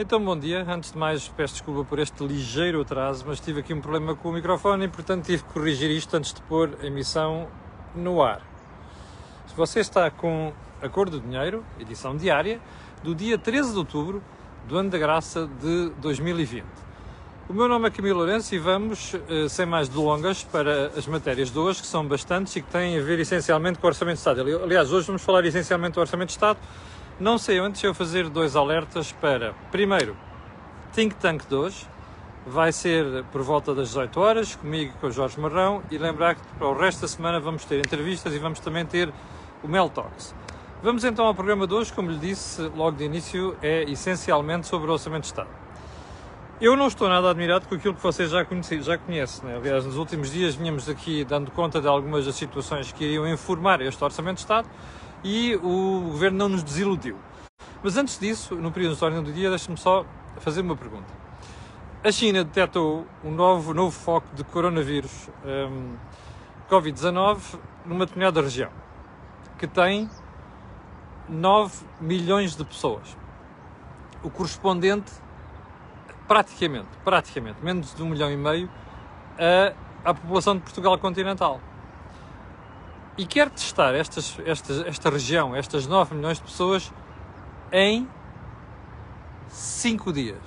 Então, bom dia. Antes de mais, peço desculpa por este ligeiro atraso, mas tive aqui um problema com o microfone e, portanto, tive que corrigir isto antes de pôr a emissão no ar. Se você está com a cor do dinheiro, edição diária, do dia 13 de outubro do ano da graça de 2020. O meu nome é Camilo Lourenço e vamos, eh, sem mais delongas, para as matérias de hoje, que são bastantes e que têm a ver essencialmente com o Orçamento de Estado. Aliás, hoje vamos falar essencialmente do Orçamento de Estado, não sei antes eu fazer dois alertas para, primeiro, Think Tank de hoje, vai ser por volta das 18 horas, comigo e com o Jorge Marrão, e lembrar que para o resto da semana vamos ter entrevistas e vamos também ter o Mel Talks. Vamos então ao programa de hoje, como lhe disse logo de início, é essencialmente sobre o Orçamento de Estado. Eu não estou nada admirado com aquilo que vocês já, conhecem, já conhecem. Né? Aliás, nos últimos dias vínhamos aqui dando conta de algumas das situações que iriam informar este Orçamento de Estado e o governo não nos desiludiu. Mas antes disso, no período de ordem do dia, deixe-me só fazer uma pergunta. A China detectou um novo, novo foco de coronavírus um, Covid-19 numa determinada região, que tem 9 milhões de pessoas. O correspondente, praticamente, praticamente, menos de um milhão e meio, a, à população de Portugal continental e quer testar estas, estas, esta região, estas 9 milhões de pessoas, em 5 dias.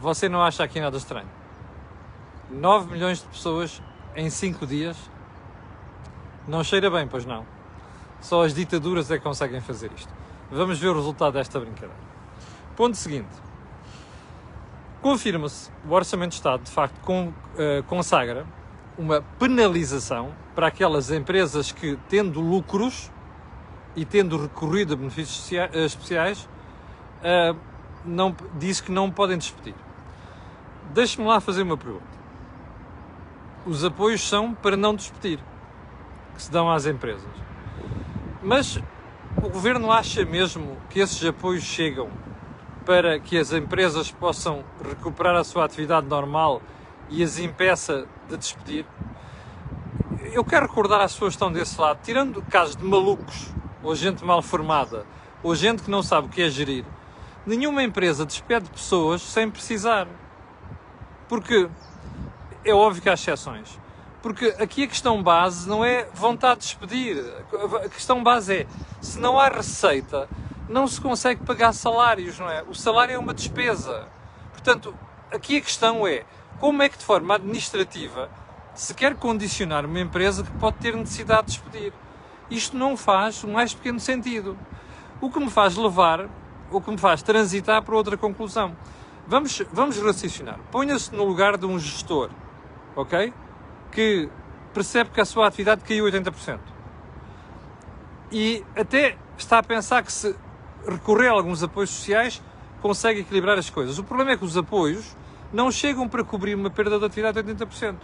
Você não acha aqui nada estranho? 9 milhões de pessoas em 5 dias? Não cheira bem, pois não. Só as ditaduras é que conseguem fazer isto. Vamos ver o resultado desta brincadeira. Ponto seguinte. Confirma-se, o Orçamento de Estado de facto eh, consagra uma penalização para aquelas empresas que, tendo lucros e tendo recorrido a benefícios eh, especiais, uh, não, diz que não podem despedir. Deixe-me lá fazer uma pergunta. Os apoios são para não despedir, que se dão às empresas. Mas o governo acha mesmo que esses apoios chegam para que as empresas possam recuperar a sua atividade normal e as impeça de despedir? Eu quero recordar às pessoas que estão desse lado, tirando casos de malucos, ou gente mal formada, ou gente que não sabe o que é gerir, nenhuma empresa despede pessoas sem precisar. Porque é óbvio que há exceções. Porque aqui a questão base não é vontade de despedir. A questão base é se não há receita, não se consegue pagar salários, não é? O salário é uma despesa. Portanto, aqui a questão é como é que de forma administrativa se quer condicionar uma empresa que pode ter necessidade de despedir? Isto não faz o mais pequeno sentido. O que me faz levar, o que me faz transitar para outra conclusão. Vamos, vamos raciocinar. Ponha-se no lugar de um gestor, ok? Que percebe que a sua atividade caiu 80%. E até está a pensar que se recorrer a alguns apoios sociais consegue equilibrar as coisas. O problema é que os apoios não chegam para cobrir uma perda de atividade de 80%.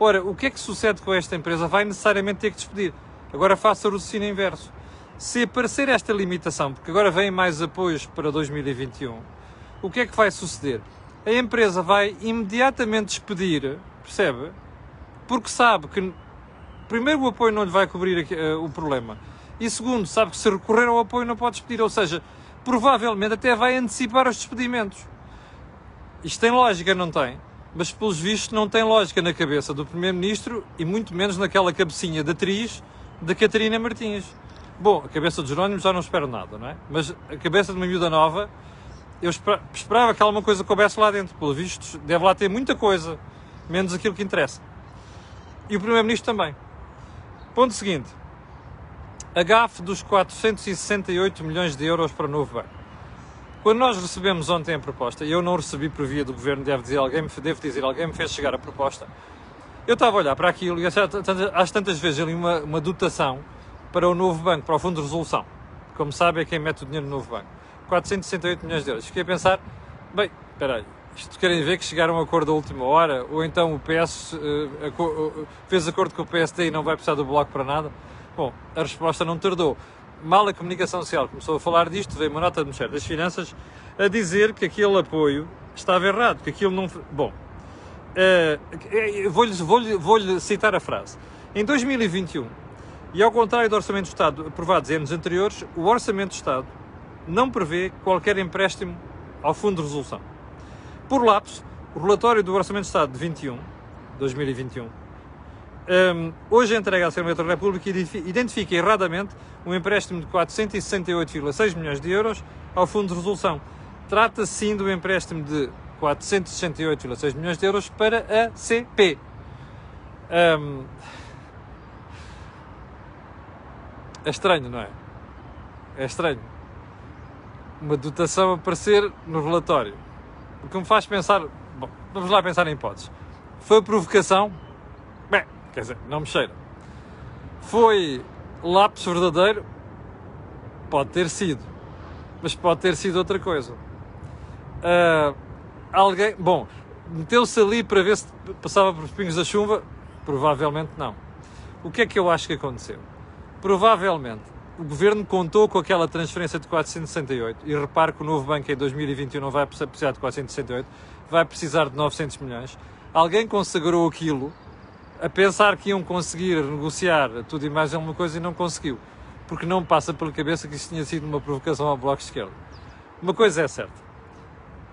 Ora, o que é que sucede com esta empresa? Vai necessariamente ter que despedir. Agora faça o raciocínio inverso. Se aparecer esta limitação, porque agora vêm mais apoios para 2021, o que é que vai suceder? A empresa vai imediatamente despedir, percebe? Porque sabe que, primeiro, o apoio não lhe vai cobrir uh, o problema, e segundo, sabe que se recorrer ao apoio não pode despedir, ou seja, provavelmente até vai antecipar os despedimentos. Isto tem lógica, não tem? Mas, pelos vistos, não tem lógica na cabeça do Primeiro-Ministro e muito menos naquela cabecinha de atriz da Catarina Martins. Bom, a cabeça de Jerónimo já não espero nada, não é? Mas a cabeça de uma miúda nova, eu esperava que alguma coisa coubesse lá dentro. Pelo visto, deve lá ter muita coisa, menos aquilo que interessa. E o Primeiro-Ministro também. Ponto seguinte. A GAF dos 468 milhões de euros para o novo banco. Quando nós recebemos ontem a proposta, e eu não recebi por via do governo, devo dizer, alguém, devo dizer, alguém me fez chegar a proposta, eu estava a olhar para aquilo e às tantas vezes ali uma, uma dotação para o novo banco, para o Fundo de Resolução. Como sabe, é quem mete o dinheiro no novo banco. 468 milhões de euros. Fiquei a pensar, bem, espera aí, isto querem ver que chegaram a um acordo à última hora, ou então o PS uh, uh, fez acordo com o PSD e não vai precisar do Bloco para nada? Bom, a resposta não tardou mal a comunicação social começou a falar disto, veio uma nota do Ministério das Finanças a dizer que aquele apoio estava errado, que aquilo não. Bom, uh, vou-lhe vou vou citar a frase. Em 2021, e ao contrário do Orçamento do Estado aprovados em anos anteriores, o Orçamento do Estado não prevê qualquer empréstimo ao Fundo de Resolução. Por lapso, o relatório do Orçamento de Estado de 21, 2021, um, hoje entregue à Assembleia da República identifica erradamente um empréstimo de 468,6 milhões de euros ao Fundo de Resolução. Trata-se sim do empréstimo de 468,6 milhões de euros para a CP. Um, é estranho, não é? É estranho. Uma dotação aparecer no relatório. O que me faz pensar. Bom, vamos lá pensar em hipóteses. Foi provocação? Bem, quer dizer, não me cheira. Foi lápis verdadeiro? Pode ter sido. Mas pode ter sido outra coisa. Uh, alguém. Bom, meteu-se ali para ver se passava por pingos da chuva? Provavelmente não. O que é que eu acho que aconteceu? Provavelmente o governo contou com aquela transferência de 468 e repare que o novo banco em 2021 não vai precisar de 468, vai precisar de 900 milhões. Alguém consagrou aquilo a pensar que iam conseguir negociar tudo e mais alguma coisa e não conseguiu, porque não passa pela cabeça que isto tinha sido uma provocação ao Bloco de Esquerda. Uma coisa é certa,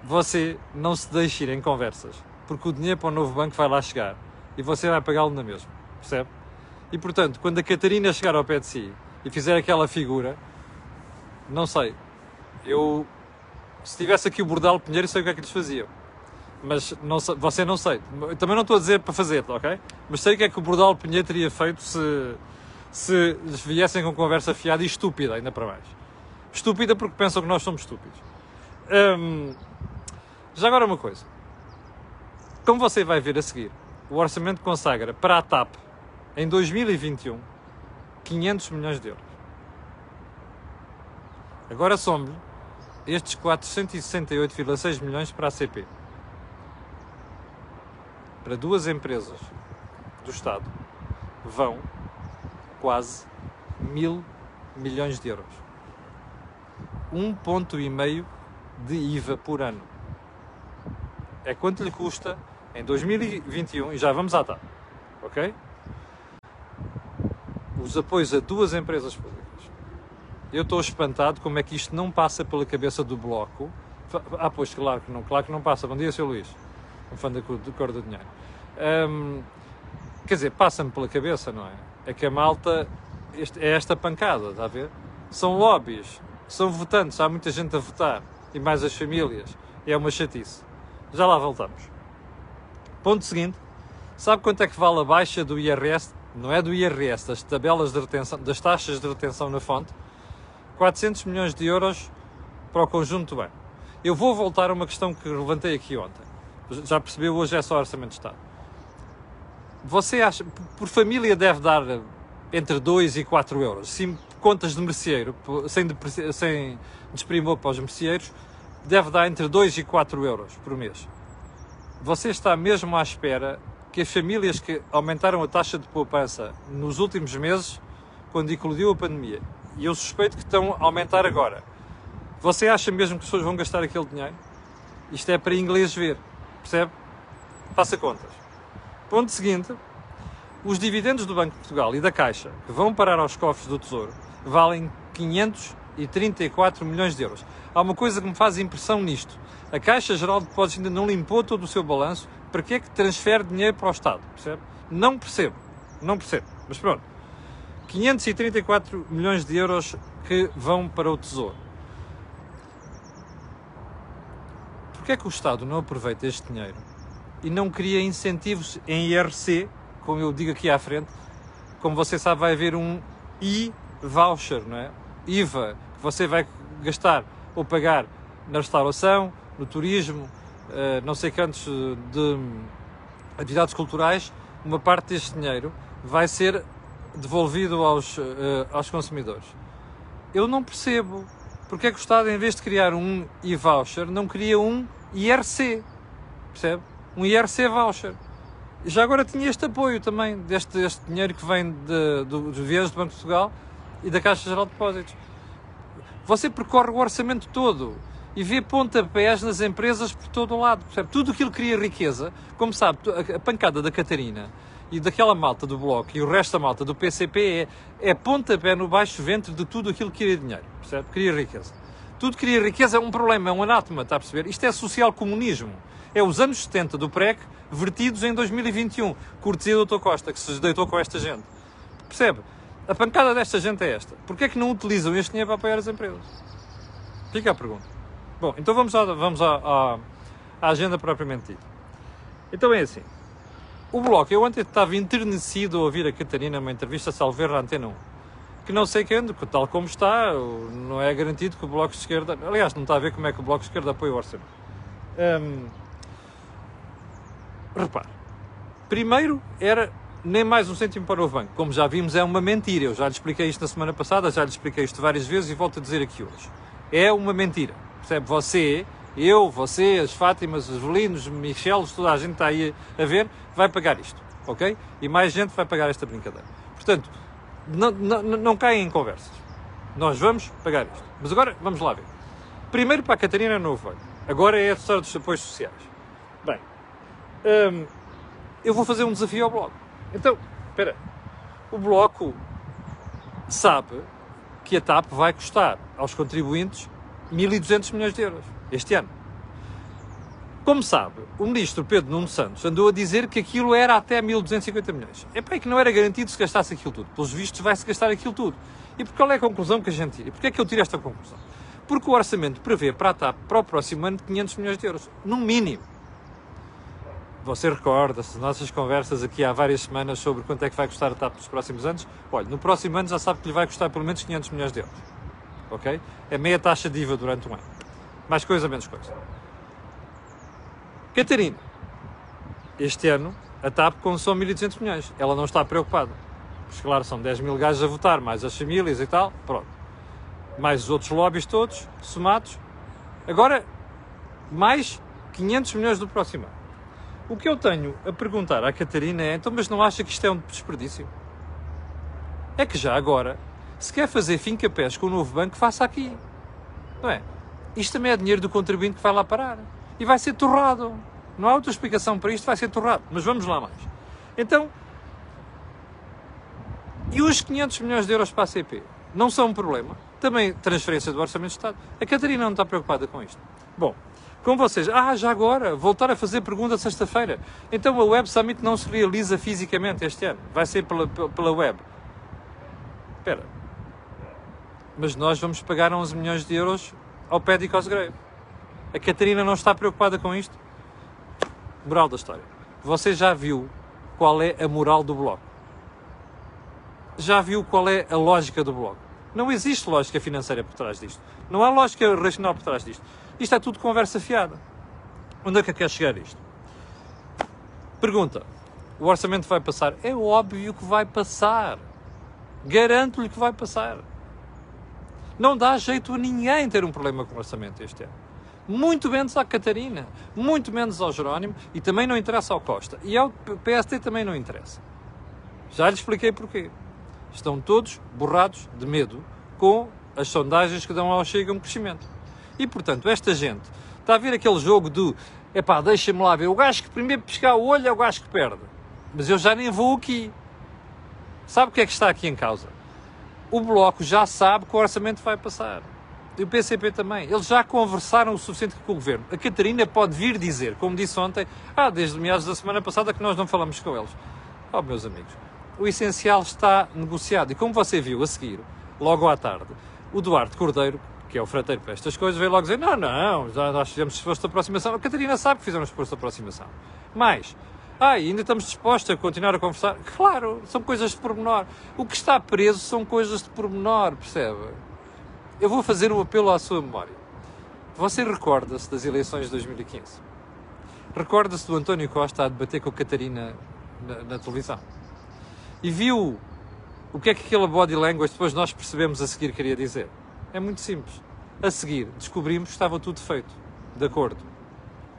você não se deixe ir em conversas, porque o dinheiro para o novo banco vai lá chegar e você vai pagá-lo na mesma, percebe? E portanto, quando a Catarina chegar ao pé de si e fizer aquela figura, não sei. Eu, se tivesse aqui o Bordal Pinheiro, sei o que é que lhes fazia. Mas não você não sei. Também não estou a dizer para fazer, ok? Mas sei o que é que o Bordal Pinheiro teria feito se, se viessem com conversa fiada e estúpida, ainda para mais. Estúpida porque pensam que nós somos estúpidos. Hum, já agora uma coisa. Como você vai ver a seguir, o orçamento consagra para a TAP em 2021 500 milhões de euros. Agora some estes 468,6 milhões para a CP. Para duas empresas do Estado vão quase mil milhões de euros. Um ponto e meio de IVA por ano. É quanto lhe custa em 2021, e já vamos à TAP, ok? os apoios a duas empresas públicas. Eu estou espantado como é que isto não passa pela cabeça do Bloco. Ah, pois, claro que não, claro que não passa. Bom dia, Sr. Luís, um fã da cor do dinheiro. Um, quer dizer, passa-me pela cabeça, não é? É que a malta este, é esta pancada, está a ver? São lobbies, são votantes, há muita gente a votar, e mais as famílias. É uma chatice. Já lá voltamos. Ponto seguinte. Sabe quanto é que vale a baixa do IRS não é do IRS, das tabelas de retenção, das taxas de retenção na fonte, 400 milhões de euros para o conjunto banco. Eu vou voltar a uma questão que levantei aqui ontem. Já percebeu, hoje é só Orçamento de Estado. Você acha, por família deve dar entre 2 e 4 euros. Sim, contas de merceeiro, sem, sem desprimor para os merceeiros, deve dar entre 2 e 4 euros por mês. Você está mesmo à espera que as famílias que aumentaram a taxa de poupança nos últimos meses, quando eclodiu a pandemia, e eu suspeito que estão a aumentar agora, você acha mesmo que as pessoas vão gastar aquele dinheiro? Isto é para inglês ver, percebe? Faça contas. Ponto seguinte, os dividendos do Banco de Portugal e da Caixa, que vão parar aos cofres do Tesouro, valem 534 milhões de euros. Há uma coisa que me faz impressão nisto. A Caixa Geral de Depósitos ainda não limpou todo o seu balanço para que é que transfere dinheiro para o Estado? Percebe? Não percebo. Não percebo. Mas pronto. 534 milhões de euros que vão para o Tesouro. Porquê é que o Estado não aproveita este dinheiro e não cria incentivos em IRC, como eu digo aqui à frente? Como você sabe, vai haver um I-voucher, não é? IVA, que você vai gastar ou pagar na restauração, no turismo, eh, não sei quantos de atividades culturais, uma parte deste dinheiro vai ser devolvido aos, uh, aos consumidores. Eu não percebo porque é que o Estado, em vez de criar um e-voucher, não cria um IRC, percebe? Um IRC voucher. Já agora tinha este apoio também, deste, deste dinheiro que vem de, dos vias do Banco de Portugal e da Caixa Geral de Depósitos. Você percorre o orçamento todo e vê pontapés nas empresas por todo o lado. Percebe? Tudo aquilo que cria riqueza, como sabe, a pancada da Catarina e daquela malta do Bloco e o resto da malta do PCP é, é pontapé no baixo ventre de tudo aquilo que cria dinheiro, percebe? Cria riqueza. Tudo que cria riqueza é um problema, é um anátema, está a perceber? Isto é social-comunismo. É os anos 70 do PREC vertidos em 2021. Cortesia do Dr. Costa, que se deitou com esta gente. Percebe? A pancada desta gente é esta. Porquê é que não utilizam este dinheiro para apoiar as empresas? Fica a pergunta. Bom, então vamos, à, vamos à, à agenda propriamente dita. Então é assim. O Bloco, eu ontem estava enternecido a ouvir a Catarina numa entrevista Salveira à Antena 1, que não sei quando, tal como está, não é garantido que o Bloco de Esquerda... Aliás, não está a ver como é que o Bloco de Esquerda apoia o orçamento. Hum, repare, primeiro era nem mais um cêntimo para o banco. Como já vimos, é uma mentira. Eu já lhe expliquei isto na semana passada, já lhe expliquei isto várias vezes e volto a dizer aqui hoje. É uma mentira. Percebe? Você eu, você, as Fátimas, os Velinos, Michelos, toda a gente está aí a ver, vai pagar isto, ok? E mais gente vai pagar esta brincadeira. Portanto, não, não, não caem em conversas. Nós vamos pagar isto. Mas agora, vamos lá ver. Primeiro para a Catarina Novo Agora é a história dos apoios sociais. Bem, hum, eu vou fazer um desafio ao Bloco. Então, espera. O Bloco sabe que a TAP vai custar aos contribuintes 1.200 milhões de euros este ano. Como sabe, o ministro Pedro Nuno Santos andou a dizer que aquilo era até 1.250 milhões. É para que não era garantido se gastasse aquilo tudo. Pelos vistos, vai-se gastar aquilo tudo. E por qual é a conclusão que a gente tira? E porquê é que eu tiro esta conclusão? Porque o orçamento prevê para a TAP para o próximo ano 500 milhões de euros. No mínimo. Você recorda-se das nossas conversas aqui há várias semanas sobre quanto é que vai custar a TAP nos próximos anos? Olha, no próximo ano já sabe que lhe vai custar pelo menos 500 milhões de euros. Ok? É meia taxa de IVA durante um ano. Mais coisa, menos coisa. Catarina, este ano a TAP consome 1.200 milhões. Ela não está preocupada. Porque, claro, são 10 mil gajos a votar, mais as famílias e tal, pronto. Mais os outros lobbies todos, somados. Agora, mais 500 milhões do próximo ano. O que eu tenho a perguntar à Catarina é, então, mas não acha que isto é um desperdício? É que já agora, se quer fazer finca-pés com o novo banco, faça aqui. Não é? Isto também é dinheiro do contribuinte que vai lá parar. E vai ser torrado. Não há outra explicação para isto, vai ser torrado. Mas vamos lá mais. Então, e os 500 milhões de euros para a CP? Não são um problema. Também transferência do Orçamento de Estado. A Catarina não está preocupada com isto. Bom, com vocês, ah, já agora, voltar a fazer pergunta sexta-feira. Então a Web Summit não se realiza fisicamente este ano. Vai ser pela, pela web. Espera. Mas nós vamos pagar 11 milhões de euros ao pé de Cosgrave. A Catarina não está preocupada com isto? Moral da história. Você já viu qual é a moral do Bloco? Já viu qual é a lógica do Bloco? Não existe lógica financeira por trás disto. Não há lógica racional por trás disto. Isto é tudo conversa fiada. Onde é que quer chegar isto? Pergunta: o orçamento vai passar? É óbvio que vai passar. Garanto-lhe que vai passar. Não dá jeito a ninguém ter um problema com o orçamento este ano. Muito menos à Catarina, muito menos ao Jerónimo e também não interessa ao Costa. E ao PST também não interessa. Já lhe expliquei porquê. Estão todos borrados de medo com as sondagens que dão ao Chega um crescimento. E portanto, esta gente está a ver aquele jogo do epá, deixa-me lá ver, o gajo que primeiro pescar o olho é o gajo que perde. Mas eu já nem vou aqui. Sabe o que é que está aqui em causa? O Bloco já sabe que o orçamento vai passar. E o PCP também. Eles já conversaram o suficiente com o Governo. A Catarina pode vir dizer, como disse ontem, ah, desde meados da semana passada que nós não falamos com eles. Oh, meus amigos, o essencial está negociado. E como você viu a seguir, logo à tarde, o Duarte Cordeiro, que é o frateiro para estas coisas, veio logo dizer, não, não, já nós fizemos esforço de aproximação. A Catarina sabe que fizeram esforço de aproximação. Mas, ah, ainda estamos dispostos a continuar a conversar? Claro, são coisas de pormenor. O que está preso são coisas de pormenor, percebe? Eu vou fazer um apelo à sua memória. Você recorda-se das eleições de 2015? Recorda-se do António Costa a debater com a Catarina na, na televisão? E viu o que é que aquela body language depois nós percebemos a seguir queria dizer? É muito simples. A seguir, descobrimos que estava tudo feito. De acordo.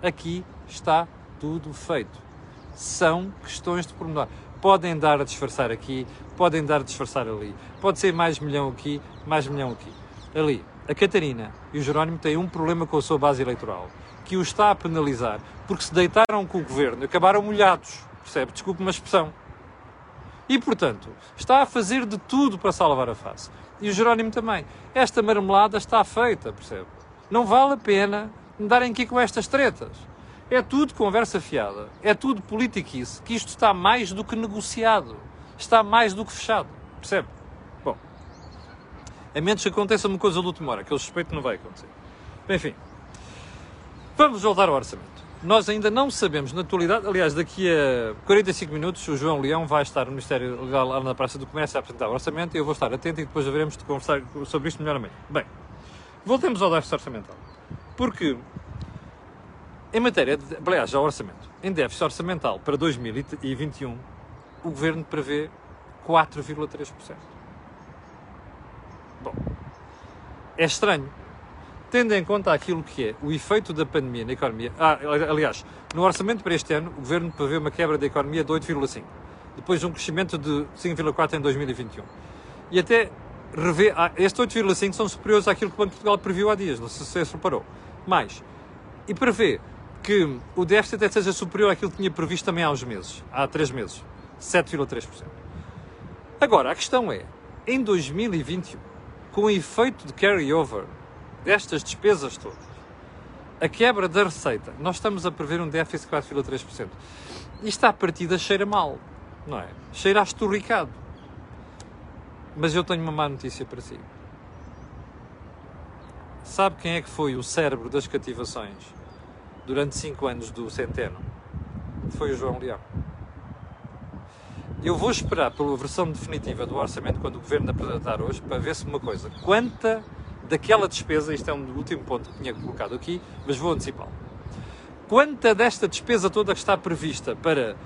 Aqui está tudo feito são questões de pormenor. Podem dar a disfarçar aqui, podem dar a disfarçar ali. Pode ser mais milhão aqui, mais milhão aqui. Ali, a Catarina e o Jerónimo têm um problema com a sua base eleitoral, que o está a penalizar porque se deitaram com o governo, acabaram molhados, percebe? Desculpe uma expressão. E, portanto, está a fazer de tudo para salvar a face. E o Jerónimo também. Esta marmelada está feita, percebe? Não vale a pena andarem aqui com estas tretas. É tudo conversa fiada. É tudo politiquice. Que isto está mais do que negociado. Está mais do que fechado. Percebe? Bom. A menos que aconteça uma coisa de última hora, que eu suspeito não vai acontecer. Enfim. Vamos voltar ao orçamento. Nós ainda não sabemos, na atualidade, aliás, daqui a 45 minutos, o João Leão vai estar no Ministério Legal lá na Praça do Comércio a apresentar o orçamento e eu vou estar atento e depois veremos de conversar sobre isto melhor amanhã. Bem, voltemos ao déficit orçamental. Porque, em matéria, de, aliás, ao orçamento, em déficit orçamental para 2021, o Governo prevê 4,3%. Bom, é estranho, tendo em conta aquilo que é o efeito da pandemia na economia. Ah, aliás, no orçamento para este ano, o governo prevê uma quebra da economia de 8,5, depois um crescimento de 5,4 em 2021. E até revê, ah, estes 8,5 são superiores àquilo que o Banco de Portugal previu há dias, não sei se se reparou. Mais, e prevê que o déficit até seja superior àquilo que tinha previsto também há uns meses, há 3 meses, 7,3%. Agora, a questão é, em 2021, com o efeito de carry-over destas despesas todas, a quebra da receita, nós estamos a prever um déficit de 4,3%. Isto à partida cheira mal, não é? Cheira a esturricado. Mas eu tenho uma má notícia para si. Sabe quem é que foi o cérebro das cativações durante 5 anos do centeno? Foi o João Leão. Eu vou esperar pela versão definitiva do orçamento quando o governo apresentar hoje para ver se uma coisa. Quanta daquela despesa, isto é um último ponto que tinha colocado aqui, mas vou antecipá-lo. Quanta desta despesa toda que está prevista para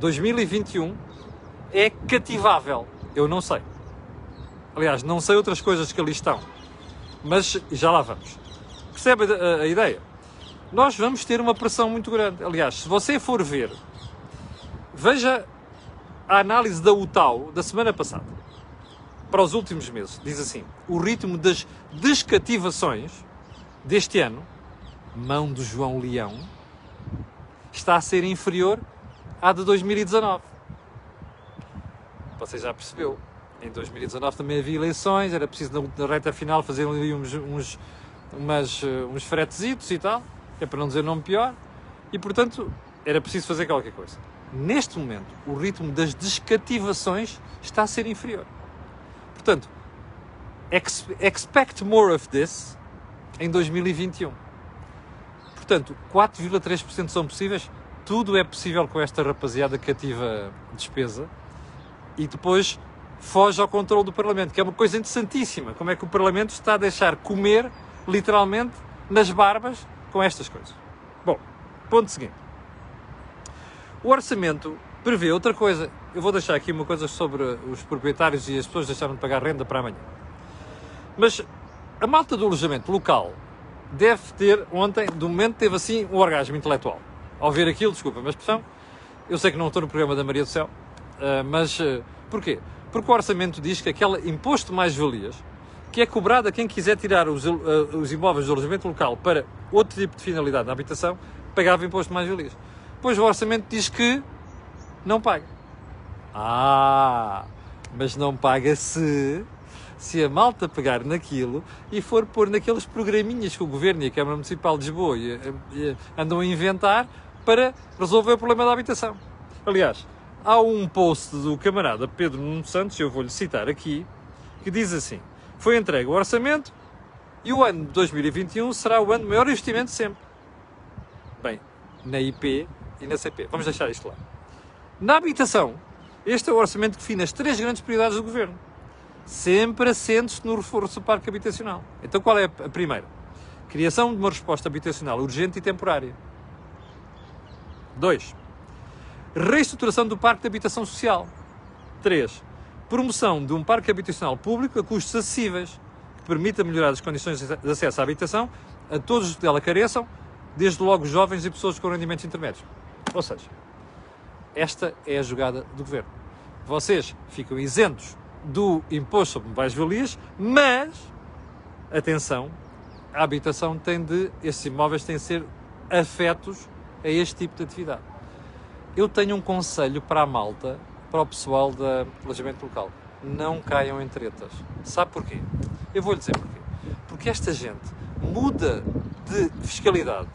2021 é cativável? Eu não sei. Aliás, não sei outras coisas que ali estão. Mas já lá vamos. Percebe a, a ideia? Nós vamos ter uma pressão muito grande. Aliás, se você for ver, veja a análise da UTAU da semana passada para os últimos meses. Diz assim: o ritmo das descativações deste ano, mão do João Leão, está a ser inferior à de 2019. Você já percebeu. Em 2019 também havia eleições, era preciso na reta final fazer uns, uns, umas, eh, uns fretezitos e tal, é para não dizer nome pior, e portanto era preciso fazer qualquer coisa. Neste momento, o ritmo das descativações está a ser inferior. Portanto, expect more of this em 2021. Portanto, 4,3% são possíveis. Tudo é possível com esta rapaziada que ativa despesa e depois foge ao controle do Parlamento, que é uma coisa interessantíssima. Como é que o Parlamento está a deixar comer, literalmente, nas barbas com estas coisas. Bom, ponto seguinte. O orçamento prevê outra coisa. Eu vou deixar aqui uma coisa sobre os proprietários e as pessoas deixaram de pagar renda para amanhã. Mas a malta do alojamento local deve ter, ontem, do momento, teve assim um orgasmo intelectual. Ao ver aquilo, desculpa a expressão, eu sei que não estou no programa da Maria do Céu, eh, mas eh, porquê? Porque o orçamento diz que aquele imposto mais-valias, que é cobrado a quem quiser tirar os, eh, os imóveis do alojamento local para outro tipo de finalidade na habitação, pagava imposto mais-valias. Pois o orçamento diz que não paga. Ah, mas não paga se se a malta pegar naquilo e for pôr naqueles programinhas que o Governo e a Câmara Municipal de Lisboa e, e, andam a inventar para resolver o problema da habitação. Aliás, há um post do camarada Pedro Nuno Santos, eu vou-lhe citar aqui, que diz assim: Foi entregue o orçamento e o ano de 2021 será o ano de maior investimento de sempre. Bem, na IP e na CP. Vamos deixar isto lá. Na habitação, este é o orçamento que define as três grandes prioridades do governo. Sempre assentes no reforço do parque habitacional. Então qual é a primeira? Criação de uma resposta habitacional urgente e temporária. 2. Reestruturação do parque de habitação social. 3. Promoção de um parque habitacional público a custos acessíveis, que permita melhorar as condições de acesso à habitação a todos os que dela careçam, desde logo jovens e pessoas com rendimentos intermédios. Ou seja, esta é a jogada do governo. Vocês ficam isentos do imposto sobre mais-valias, mas, atenção, a habitação tem de, esses imóveis têm de ser afetos a este tipo de atividade. Eu tenho um conselho para a malta para o pessoal da alojamento local. Não caiam em tretas. Sabe porquê? Eu vou-lhe dizer porquê. Porque esta gente muda de fiscalidade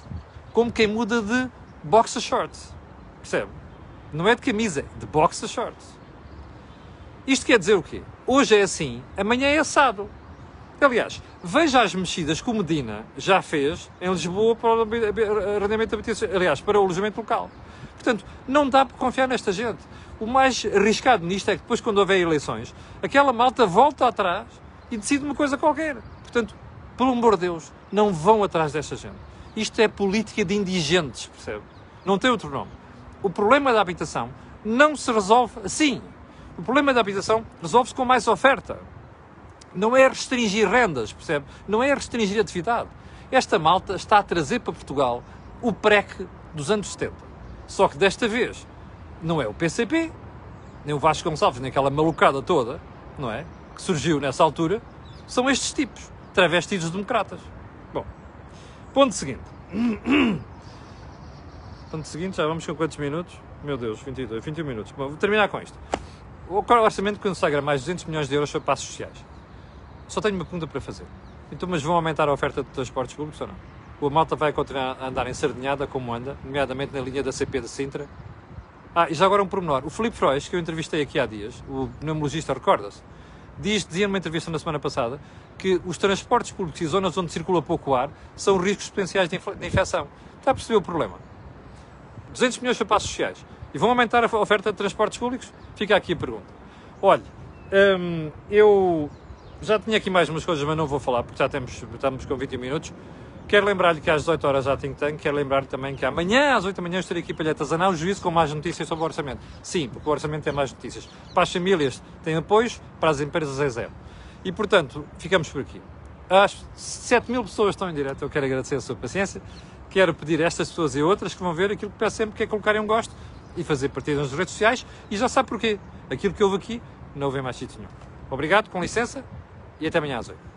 como quem muda de boxer shorts. Percebe? Não é de camisa, é de boxer shorts. Isto quer dizer o quê? Hoje é assim, amanhã é assado. Aliás, veja as mexidas que o Medina já fez em Lisboa para o arrendamento habitacional, aliás, para o alojamento local. Portanto, não dá para confiar nesta gente. O mais arriscado nisto é que depois, quando houver eleições, aquela malta volta atrás e decide uma coisa qualquer. Portanto, pelo amor de Deus, não vão atrás desta gente. Isto é política de indigentes, percebe? Não tem outro nome. O problema da habitação não se resolve assim. O problema da habitação resolve-se com mais oferta. Não é restringir rendas, percebe? Não é restringir atividade. Esta malta está a trazer para Portugal o PREC dos anos 70. Só que desta vez não é o PCP, nem o Vasco Gonçalves, nem aquela malucada toda, não é? Que surgiu nessa altura, são estes tipos, travestidos democratas. Bom, ponto seguinte. ponto seguinte, já vamos com quantos minutos? Meu Deus, 22, 21 minutos. Bom, vou terminar com isto. O orçamento consagra mais de 200 milhões de euros para passos sociais. Só tenho uma pergunta para fazer. Então, mas vão aumentar a oferta de transportes públicos ou não? O malta vai continuar a andar em sardinhada como anda, nomeadamente na linha da CP de Sintra? Ah, e já agora um pormenor. O Filipe Frois, que eu entrevistei aqui há dias, o pneumologista, recorda-se, diz, dizia numa entrevista na semana passada que os transportes públicos e zonas onde circula pouco ar são riscos potenciais de, de infecção. Está a perceber o problema? 200 milhões para passos sociais. E vão aumentar a oferta de transportes públicos? Fica aqui a pergunta. Olha, hum, eu já tinha aqui mais umas coisas, mas não vou falar porque já temos, estamos com 20 minutos. Quero lembrar-lhe que às 18 horas já tenho tanque. Quero lembrar-lhe também que amanhã às 8 da manhã estarei aqui para lhe atazanar o juízo com mais notícias sobre o orçamento. Sim, porque o orçamento tem mais notícias. Para as famílias tem apoios, para as empresas é zero. E portanto, ficamos por aqui. As 7 mil pessoas estão em direto. Eu quero agradecer a sua paciência. Quero pedir a estas pessoas e outras que vão ver aquilo que peço sempre, que é colocarem um gosto e fazer partida nas redes sociais. E já sabe porquê. Aquilo que houve aqui não houve mais sítio nenhum. Obrigado, com licença e até amanhã às 8.